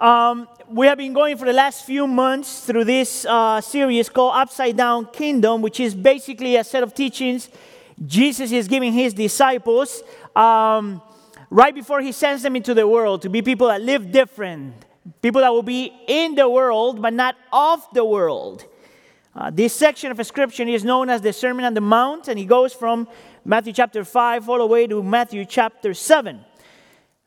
Um, we have been going for the last few months through this uh, series called Upside Down Kingdom, which is basically a set of teachings Jesus is giving his disciples um, right before he sends them into the world to be people that live different, people that will be in the world but not of the world. Uh, this section of scripture is known as the Sermon on the Mount, and it goes from Matthew chapter 5 all the way to Matthew chapter 7.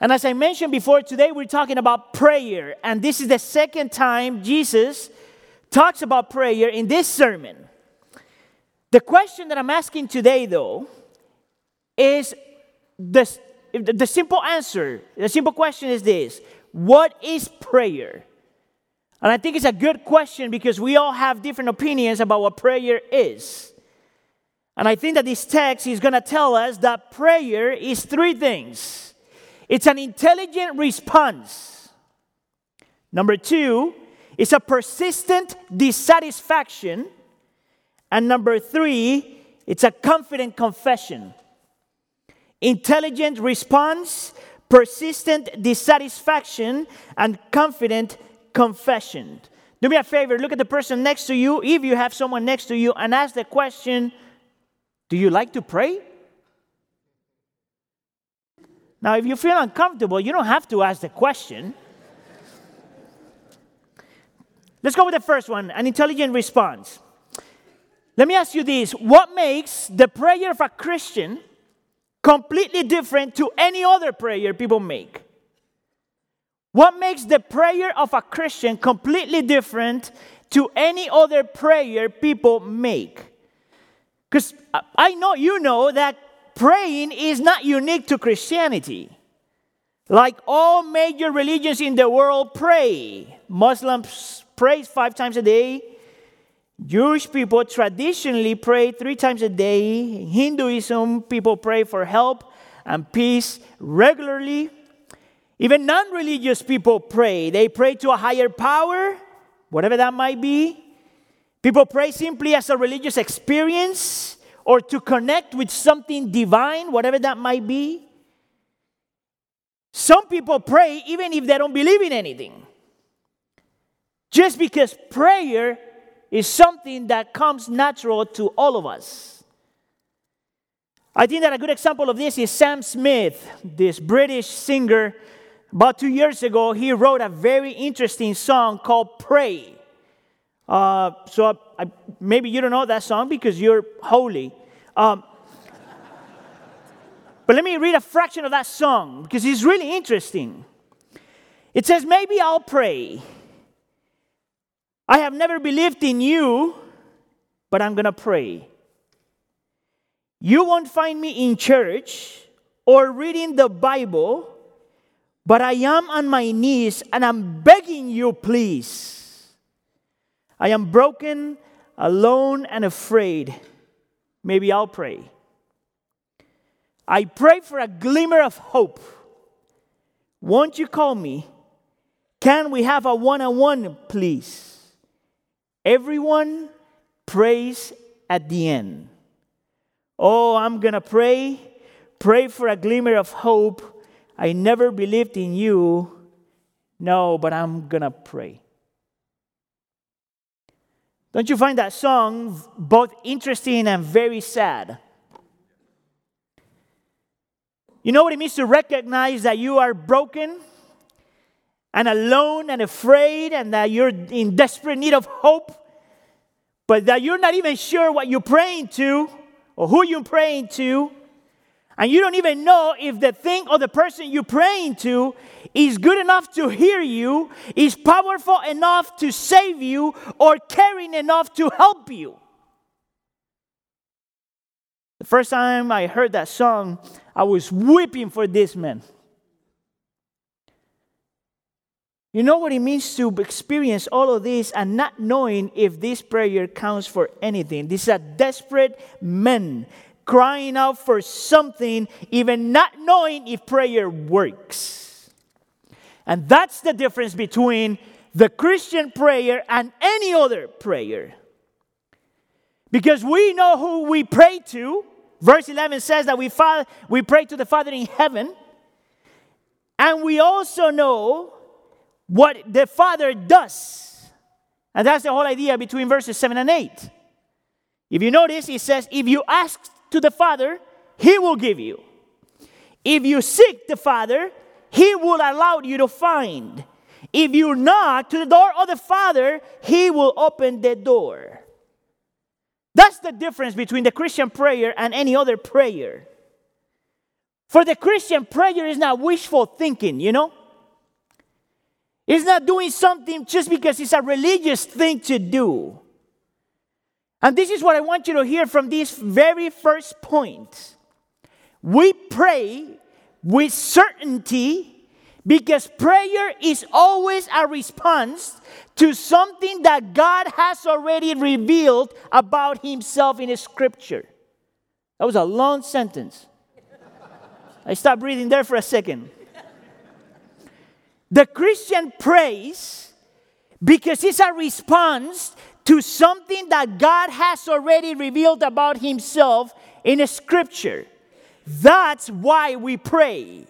And as I mentioned before, today we're talking about prayer. And this is the second time Jesus talks about prayer in this sermon. The question that I'm asking today, though, is the, the simple answer, the simple question is this What is prayer? And I think it's a good question because we all have different opinions about what prayer is. And I think that this text is going to tell us that prayer is three things it's an intelligent response. Number two, it's a persistent dissatisfaction. And number three, it's a confident confession. Intelligent response, persistent dissatisfaction, and confident confession. Do me a favor, look at the person next to you, if you have someone next to you, and ask the question Do you like to pray? Now, if you feel uncomfortable, you don't have to ask the question. Let's go with the first one an intelligent response. Let me ask you this what makes the prayer of a Christian completely different to any other prayer people make? What makes the prayer of a Christian completely different to any other prayer people make? Because uh, I know you know that praying is not unique to Christianity. Like all major religions in the world pray. Muslims pray five times a day. Jewish people traditionally pray three times a day. In Hinduism, people pray for help and peace regularly. Even non religious people pray. They pray to a higher power, whatever that might be. People pray simply as a religious experience or to connect with something divine, whatever that might be. Some people pray even if they don't believe in anything. Just because prayer is something that comes natural to all of us. I think that a good example of this is Sam Smith, this British singer. About two years ago, he wrote a very interesting song called Pray. Uh, so I, maybe you don't know that song because you're holy. Um, but let me read a fraction of that song because it's really interesting. It says, Maybe I'll pray. I have never believed in you, but I'm going to pray. You won't find me in church or reading the Bible, but I am on my knees and I'm begging you, please. I am broken, alone, and afraid. Maybe I'll pray. I pray for a glimmer of hope. Won't you call me? Can we have a one on one, please? Everyone prays at the end. Oh, I'm going to pray. Pray for a glimmer of hope. I never believed in you. No, but I'm going to pray. Don't you find that song both interesting and very sad? You know what it means to recognize that you are broken and alone and afraid and that you're in desperate need of hope, but that you're not even sure what you're praying to or who you're praying to, and you don't even know if the thing or the person you're praying to is good enough to hear you, is powerful enough to save you, or caring enough to help you. The first time I heard that song, I was weeping for this man. You know what it means to experience all of this and not knowing if this prayer counts for anything. These are desperate men crying out for something, even not knowing if prayer works. And that's the difference between the Christian prayer and any other prayer. Because we know who we pray to. Verse 11 says that we, father, we pray to the Father in heaven. And we also know what the Father does. And that's the whole idea between verses 7 and 8. If you notice, it says, If you ask to the Father, He will give you. If you seek the Father, He will allow you to find. If you knock to the door of the Father, He will open the door. That's the difference between the Christian prayer and any other prayer. For the Christian, prayer is not wishful thinking, you know? It's not doing something just because it's a religious thing to do. And this is what I want you to hear from this very first point. We pray with certainty because prayer is always a response to something that God has already revealed about Himself in Scripture. That was a long sentence. I stopped breathing there for a second. The Christian prays because it's a response to something that God has already revealed about Himself in Scripture. That's why we pray.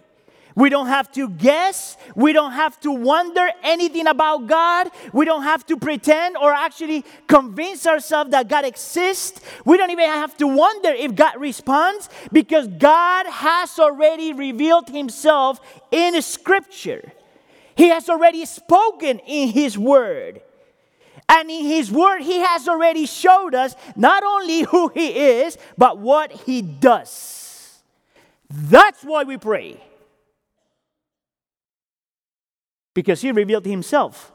We don't have to guess. We don't have to wonder anything about God. We don't have to pretend or actually convince ourselves that God exists. We don't even have to wonder if God responds because God has already revealed Himself in Scripture. He has already spoken in His Word. And in His Word, He has already showed us not only who He is, but what He does. That's why we pray because he revealed himself.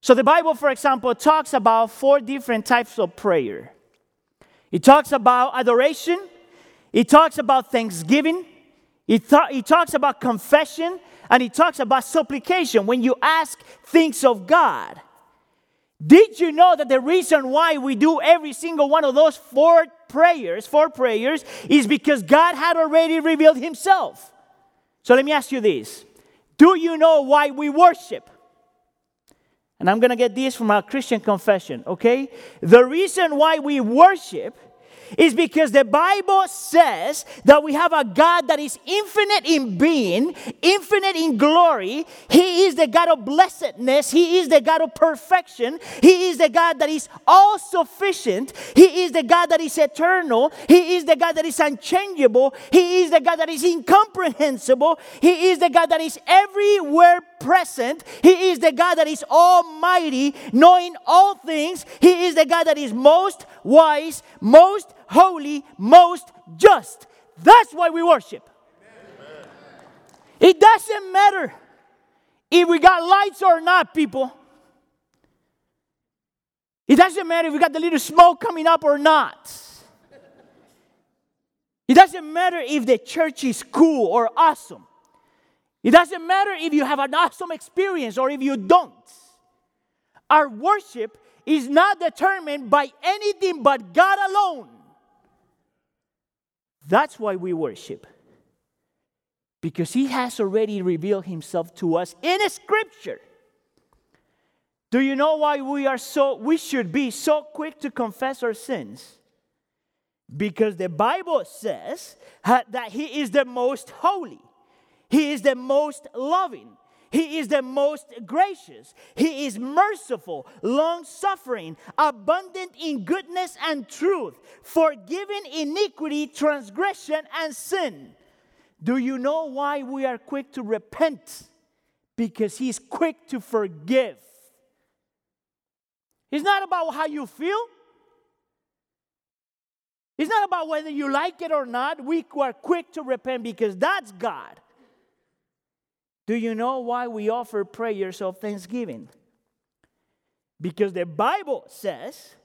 So the Bible, for example, talks about four different types of prayer. It talks about adoration, it talks about thanksgiving, it, th- it talks about confession, and it talks about supplication when you ask things of God. Did you know that the reason why we do every single one of those four prayers, four prayers, is because God had already revealed Himself? So let me ask you this do you know why we worship? And I'm going to get this from our Christian confession, okay? The reason why we worship is because the Bible says that we have a God that is infinite in being, infinite in glory. He is the God of blessedness. He is the God of perfection. He is the God that is all sufficient. He is the God that is eternal. He is the God that is unchangeable. He is the God that is incomprehensible. He is the God that is everywhere present. He is the God that is almighty, knowing all things. He is the God that is most wise, most holy, most just. That's why we worship. Amen. It doesn't matter if we got lights or not, people. It doesn't matter if we got the little smoke coming up or not. It doesn't matter if the church is cool or awesome. It doesn't matter if you have an awesome experience or if you don't. Our worship is not determined by anything but God alone. That's why we worship. Because He has already revealed Himself to us in scripture. Do you know why we are so we should be so quick to confess our sins? Because the Bible says that He is the most holy. He is the most loving. He is the most gracious. He is merciful, long suffering, abundant in goodness and truth, forgiving iniquity, transgression, and sin. Do you know why we are quick to repent? Because He's quick to forgive. It's not about how you feel. It's not about whether you like it or not. We are quick to repent because that's God. Do you know why we offer prayers of thanksgiving? Because the Bible says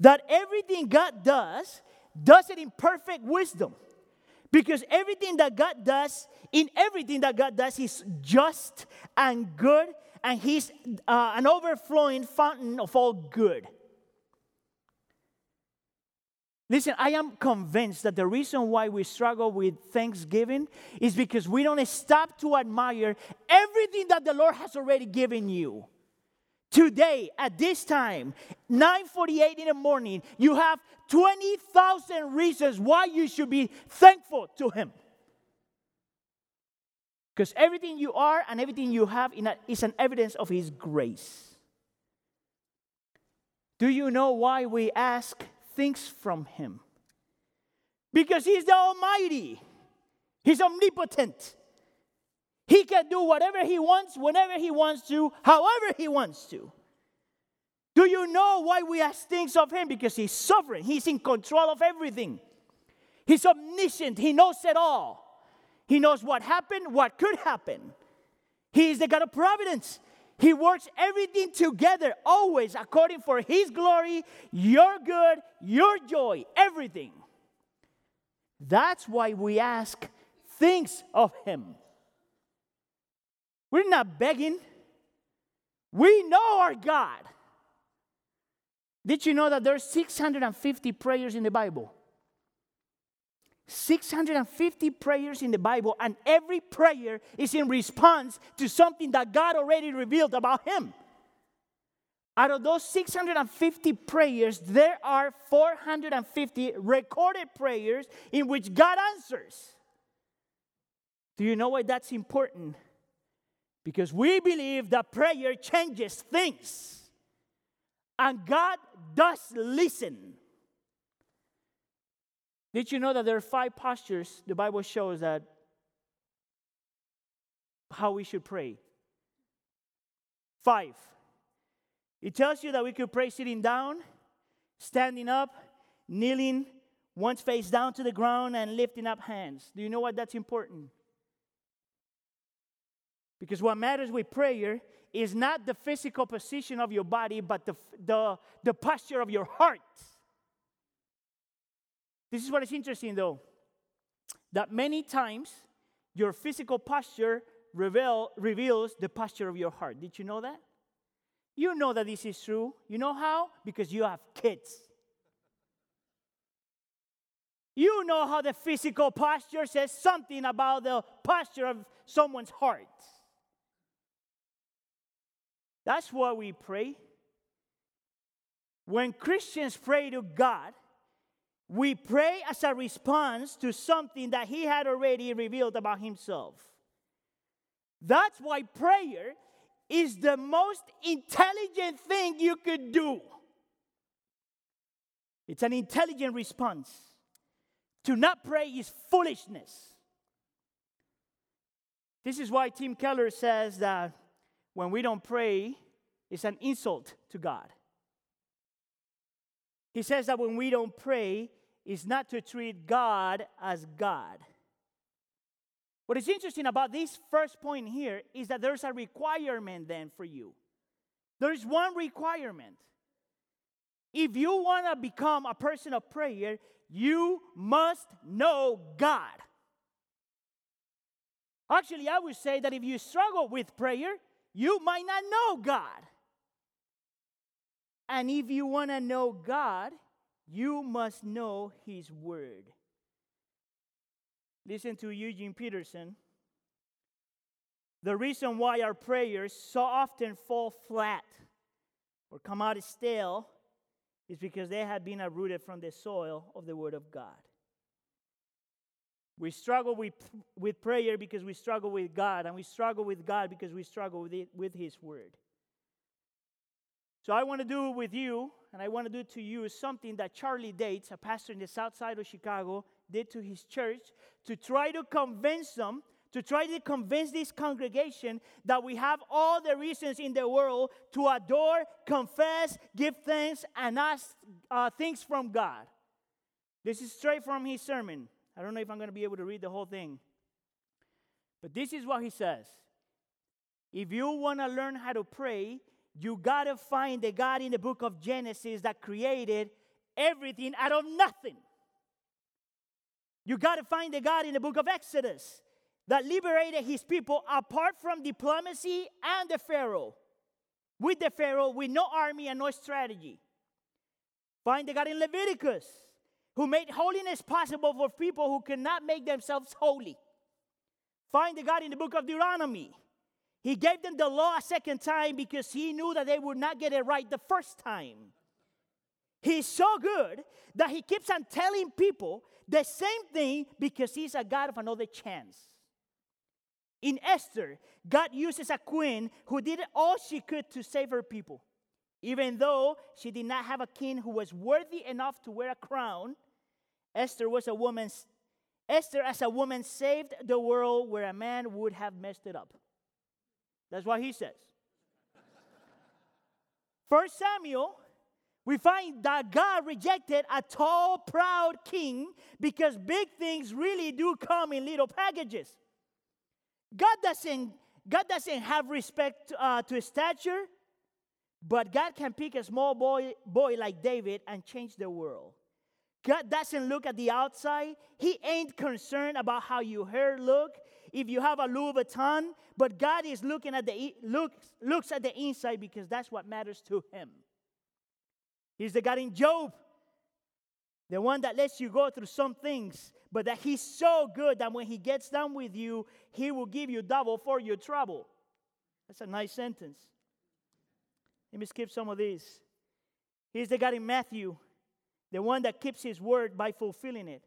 that everything God does, does it in perfect wisdom. Because everything that God does, in everything that God does, is just and good, and He's uh, an overflowing fountain of all good. Listen, I am convinced that the reason why we struggle with Thanksgiving is because we don't stop to admire everything that the Lord has already given you. Today, at this time, 9:48 in the morning, you have 20,000 reasons why you should be thankful to Him. Because everything you are and everything you have is an evidence of His grace. Do you know why we ask things from Him? Because He's the Almighty, He's omnipotent. He can do whatever He wants, whenever He wants to, however He wants to. Do you know why we ask things of Him? Because He's sovereign, He's in control of everything. He's omniscient, He knows it all. He knows what happened, what could happen. He is the God of providence. He works everything together always according for his glory, your good, your joy, everything. That's why we ask things of him. We're not begging. We know our God. Did you know that there are 650 prayers in the Bible? 650 prayers in the Bible, and every prayer is in response to something that God already revealed about Him. Out of those 650 prayers, there are 450 recorded prayers in which God answers. Do you know why that's important? Because we believe that prayer changes things. And God does listen. Did you know that there are five postures the Bible shows that how we should pray? Five. It tells you that we could pray sitting down, standing up, kneeling, once face down to the ground, and lifting up hands. Do you know why that's important? Because what matters with prayer is not the physical position of your body, but the, the, the posture of your heart. This is what is interesting though that many times your physical posture reveal, reveals the posture of your heart. Did you know that? You know that this is true. You know how? Because you have kids. You know how the physical posture says something about the posture of someone's heart. That's why we pray. When Christians pray to God, we pray as a response to something that he had already revealed about himself. That's why prayer is the most intelligent thing you could do. It's an intelligent response. To not pray is foolishness. This is why Tim Keller says that when we don't pray, it's an insult to God. He says that when we don't pray, is not to treat God as God. What is interesting about this first point here is that there's a requirement then for you. There's one requirement. If you want to become a person of prayer, you must know God. Actually, I would say that if you struggle with prayer, you might not know God. And if you want to know God, you must know His Word. Listen to Eugene Peterson. The reason why our prayers so often fall flat or come out stale is because they have been uprooted from the soil of the Word of God. We struggle with, with prayer because we struggle with God, and we struggle with God because we struggle with, it, with His Word. So I want to do with you, and I want to do to you something that Charlie Dates, a pastor in the south side of Chicago, did to his church to try to convince them, to try to convince this congregation that we have all the reasons in the world to adore, confess, give thanks, and ask uh, things from God. This is straight from his sermon. I don't know if I'm going to be able to read the whole thing. But this is what he says If you want to learn how to pray, you got to find the God in the book of Genesis that created everything out of nothing. You got to find the God in the book of Exodus that liberated his people apart from diplomacy and the Pharaoh. With the Pharaoh, with no army and no strategy. Find the God in Leviticus who made holiness possible for people who cannot make themselves holy. Find the God in the book of Deuteronomy he gave them the law a second time because he knew that they would not get it right the first time. He's so good that he keeps on telling people the same thing because he's a God of another chance. In Esther, God uses a queen who did all she could to save her people. Even though she did not have a king who was worthy enough to wear a crown, Esther was a woman. Esther, as a woman, saved the world where a man would have messed it up. That's what he says. First Samuel, we find that God rejected a tall, proud king because big things really do come in little packages. God doesn't, God doesn't have respect uh, to stature, but God can pick a small boy, boy like David and change the world. God doesn't look at the outside. He ain't concerned about how your hair look, if you have a Louis Vuitton, but God is looking at the looks, looks at the inside because that's what matters to him. He's the God in Job, the one that lets you go through some things, but that he's so good that when he gets done with you, he will give you double for your trouble. That's a nice sentence. Let me skip some of these. He's the God in Matthew, the one that keeps his word by fulfilling it.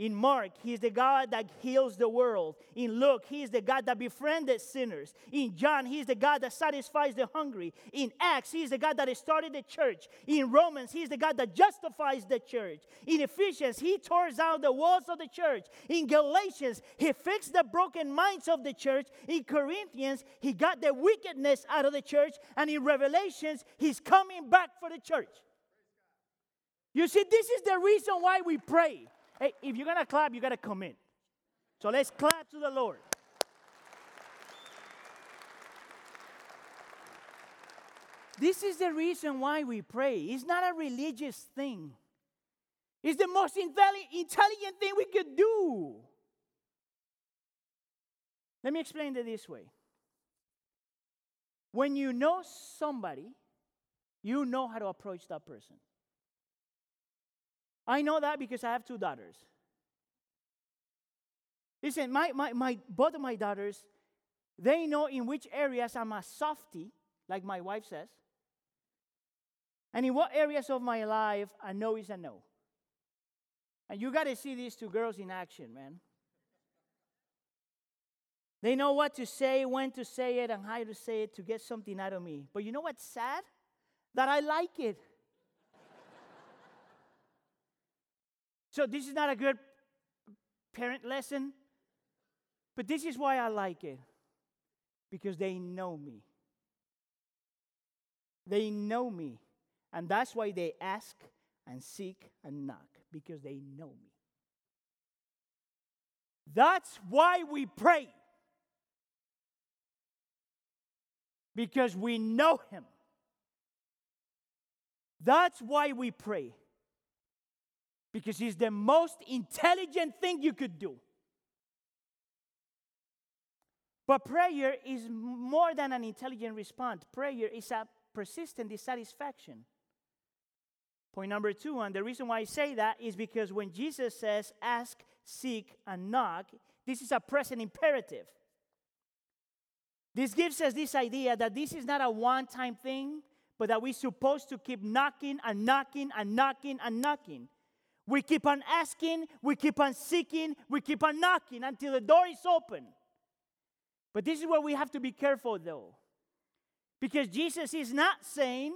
In Mark, he's the God that heals the world. In Luke, he's the God that befriended sinners. In John, he's the God that satisfies the hungry. In Acts, he's the God that started the church. In Romans, he's the God that justifies the church. In Ephesians, he tore down the walls of the church. In Galatians, he fixed the broken minds of the church. In Corinthians, he got the wickedness out of the church. And in Revelations, he's coming back for the church. You see, this is the reason why we pray. Hey, if you're going to clap, you got to commit. So let's clap to the Lord. This is the reason why we pray. It's not a religious thing, it's the most intelligent thing we could do. Let me explain it this way. When you know somebody, you know how to approach that person. I know that because I have two daughters. Listen, my, my, my, both of my daughters, they know in which areas I'm a softy, like my wife says, and in what areas of my life a no is a no. And you got to see these two girls in action, man. They know what to say, when to say it, and how to say it to get something out of me. But you know what's sad? That I like it. So, this is not a good parent lesson, but this is why I like it because they know me. They know me. And that's why they ask and seek and knock because they know me. That's why we pray. Because we know Him. That's why we pray because it's the most intelligent thing you could do. But prayer is more than an intelligent response, prayer is a persistent dissatisfaction. Point number two, and the reason why I say that is because when Jesus says ask, seek, and knock, this is a present imperative. This gives us this idea that this is not a one time thing, but that we're supposed to keep knocking and knocking and knocking and knocking. We keep on asking, we keep on seeking, we keep on knocking until the door is open. But this is where we have to be careful, though. Because Jesus is not saying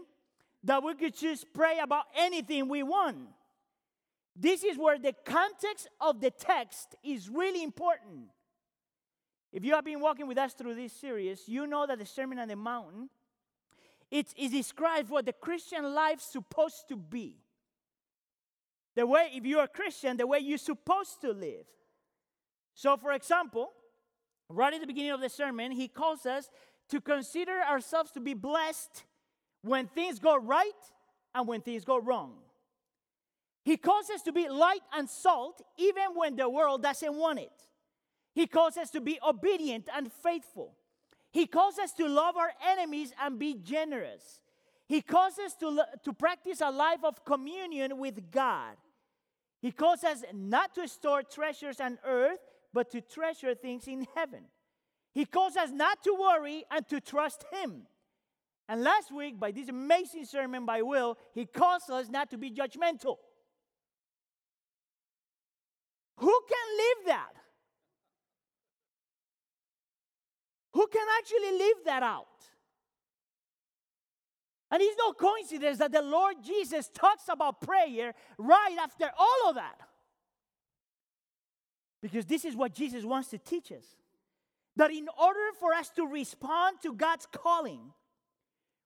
that we could just pray about anything we want. This is where the context of the text is really important. If you have been walking with us through this series, you know that the Sermon on the Mount it, it describes what the Christian life is supposed to be. The way, if you're a Christian, the way you're supposed to live. So, for example, right at the beginning of the sermon, he calls us to consider ourselves to be blessed when things go right and when things go wrong. He calls us to be light and salt even when the world doesn't want it. He calls us to be obedient and faithful. He calls us to love our enemies and be generous. He calls us to, to practice a life of communion with God. He calls us not to store treasures on earth, but to treasure things in heaven. He calls us not to worry and to trust Him. And last week, by this amazing sermon by Will, he calls us not to be judgmental. Who can live that? Who can actually live that out. And it's no coincidence that the Lord Jesus talks about prayer right after all of that. Because this is what Jesus wants to teach us. That in order for us to respond to God's calling,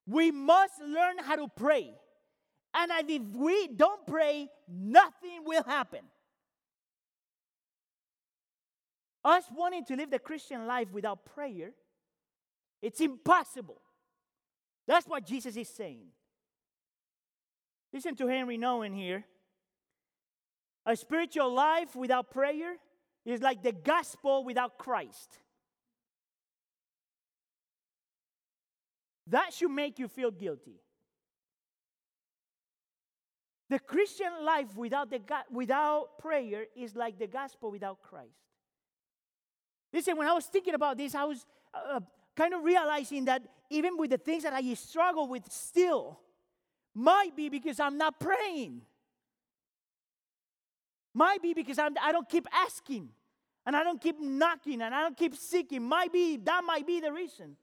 we must learn how to pray. And if we don't pray, nothing will happen. Us wanting to live the Christian life without prayer, it's impossible. That's what Jesus is saying. Listen to Henry Nouwen here. A spiritual life without prayer is like the gospel without Christ. That should make you feel guilty. The Christian life without, the, without prayer is like the gospel without Christ. Listen, when I was thinking about this, I was uh, kind of realizing that even with the things that I struggle with still, might be because I'm not praying. Might be because I'm, I don't keep asking and I don't keep knocking and I don't keep seeking. Might be that might be the reason.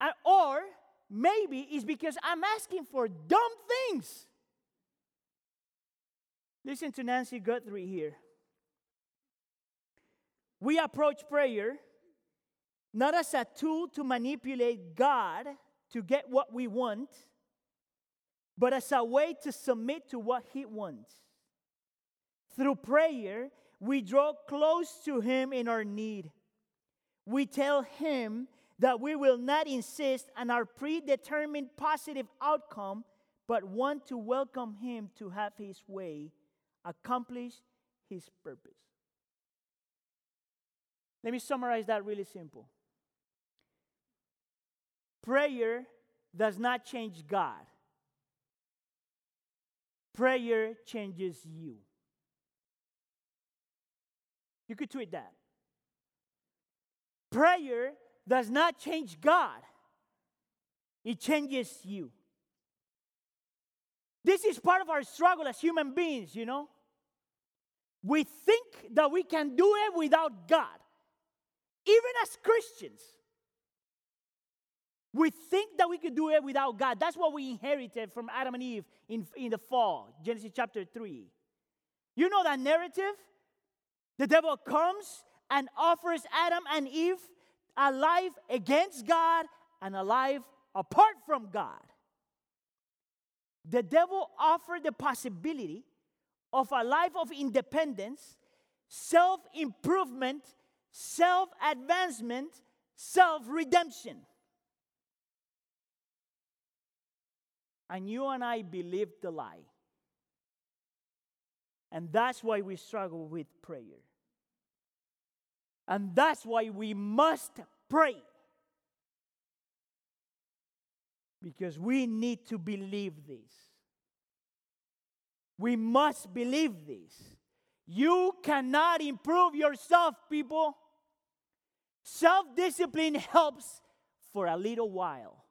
And, or maybe it's because I'm asking for dumb things. Listen to Nancy Guthrie here. We approach prayer not as a tool to manipulate God to get what we want, but as a way to submit to what He wants. Through prayer, we draw close to Him in our need. We tell Him that we will not insist on our predetermined positive outcome, but want to welcome Him to have His way, accomplish His purpose. Let me summarize that really simple. Prayer does not change God, prayer changes you. You could tweet that. Prayer does not change God, it changes you. This is part of our struggle as human beings, you know. We think that we can do it without God, even as Christians. We think that we could do it without God. That's what we inherited from Adam and Eve in, in the fall, Genesis chapter 3. You know that narrative? The devil comes and offers Adam and Eve a life against God and a life apart from God. The devil offered the possibility of a life of independence, self improvement, self advancement, self redemption. And you and I believe the lie. And that's why we struggle with prayer. And that's why we must pray. Because we need to believe this. We must believe this. You cannot improve yourself, people. Self discipline helps for a little while.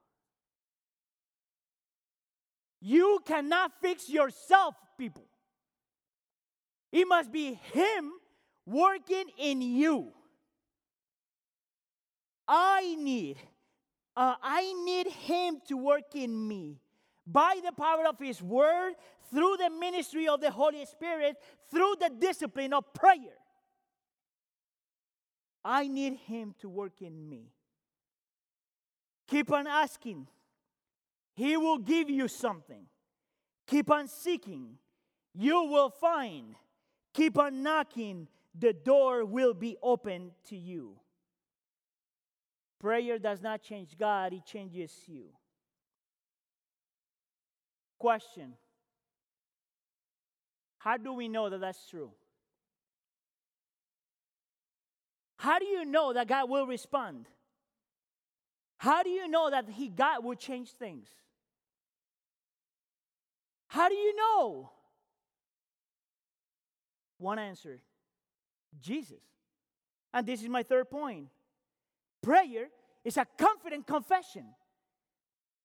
You cannot fix yourself, people. It must be Him working in you. I need, uh, I need Him to work in me by the power of His Word, through the ministry of the Holy Spirit, through the discipline of prayer. I need Him to work in me. Keep on asking, He will give you something. Keep on seeking, you will find. Keep on knocking, the door will be open to you. Prayer does not change God, it changes you. Question How do we know that that's true? How do you know that God will respond? How do you know that He God will change things? How do you know? One answer Jesus. And this is my third point prayer is a confident confession.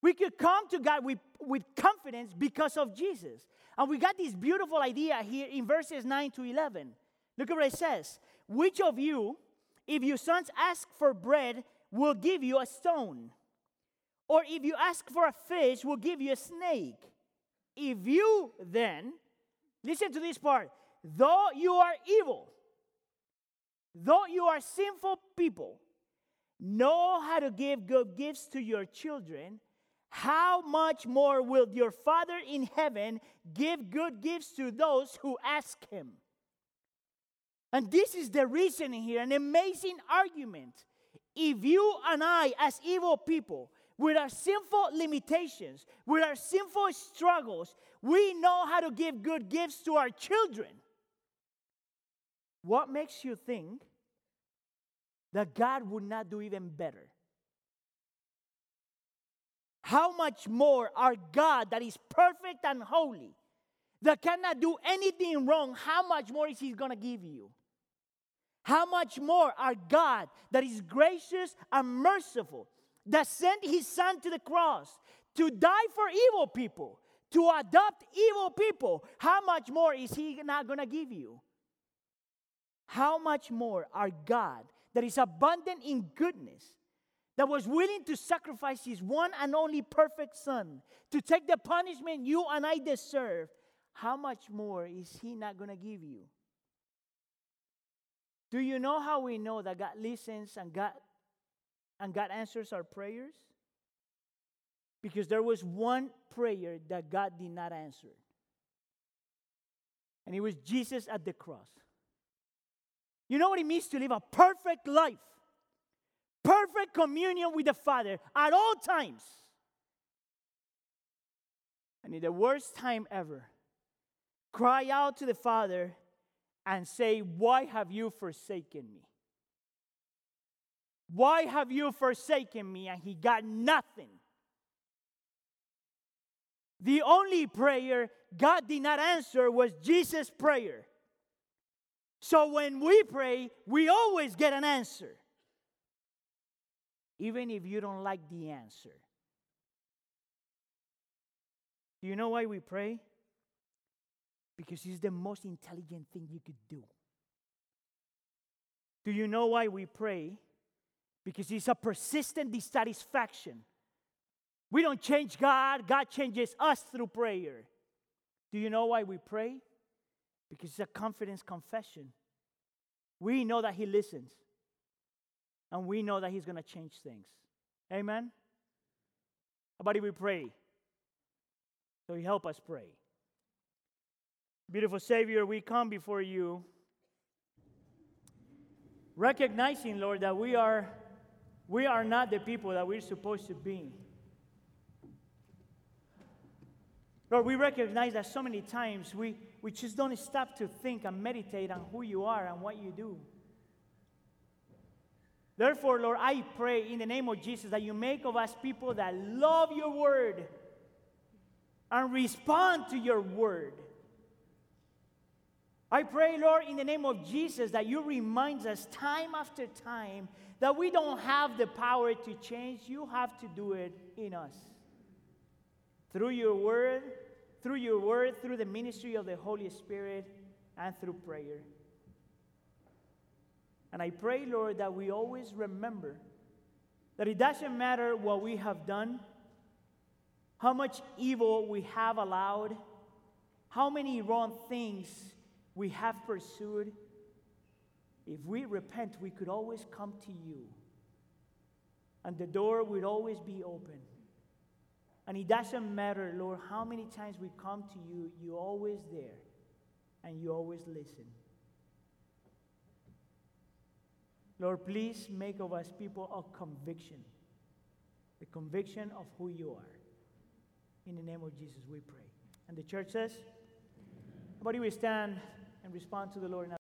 We could come to God with, with confidence because of Jesus. And we got this beautiful idea here in verses 9 to 11. Look at what it says. Which of you, If your sons ask for bread, we'll give you a stone. Or if you ask for a fish, we'll give you a snake. If you then, listen to this part, though you are evil, though you are sinful people, know how to give good gifts to your children, how much more will your Father in heaven give good gifts to those who ask him? And this is the reasoning here, an amazing argument. If you and I, as evil people, with our sinful limitations, with our sinful struggles, we know how to give good gifts to our children. What makes you think that God would not do even better? How much more our God, that is perfect and holy, that cannot do anything wrong, how much more is He going to give you? How much more our God, that is gracious and merciful, that sent his son to the cross to die for evil people, to adopt evil people, how much more is he not going to give you? How much more our God, that is abundant in goodness, that was willing to sacrifice his one and only perfect son to take the punishment you and I deserve, how much more is he not going to give you? Do you know how we know that God listens and God and God answers our prayers? Because there was one prayer that God did not answer. And it was Jesus at the cross. You know what it means to live a perfect life, perfect communion with the Father at all times. And in the worst time ever, cry out to the Father and say, Why have you forsaken me? Why have you forsaken me? And he got nothing. The only prayer God did not answer was Jesus' prayer. So when we pray, we always get an answer, even if you don't like the answer. Do you know why we pray? Because it's the most intelligent thing you could do. Do you know why we pray? Because it's a persistent dissatisfaction. We don't change God, God changes us through prayer. Do you know why we pray? Because it's a confidence confession. We know that He listens, and we know that He's going to change things. Amen? How about if we pray? So He help us pray. Beautiful Savior, we come before you recognizing, Lord, that we are we are not the people that we're supposed to be. Lord, we recognize that so many times we, we just don't stop to think and meditate on who you are and what you do. Therefore, Lord, I pray in the name of Jesus that you make of us people that love your word and respond to your word. I pray, Lord, in the name of Jesus, that you remind us time after time that we don't have the power to change. You have to do it in us. Through your word, through your word, through the ministry of the Holy Spirit, and through prayer. And I pray, Lord, that we always remember that it doesn't matter what we have done, how much evil we have allowed, how many wrong things we have pursued, if we repent, we could always come to you. And the door would always be open. And it doesn't matter, Lord, how many times we come to you, you're always there and you always listen. Lord, please make of us people of conviction, the conviction of who you are. In the name of Jesus, we pray. And the church says, Everybody, we stand and respond to the Lord.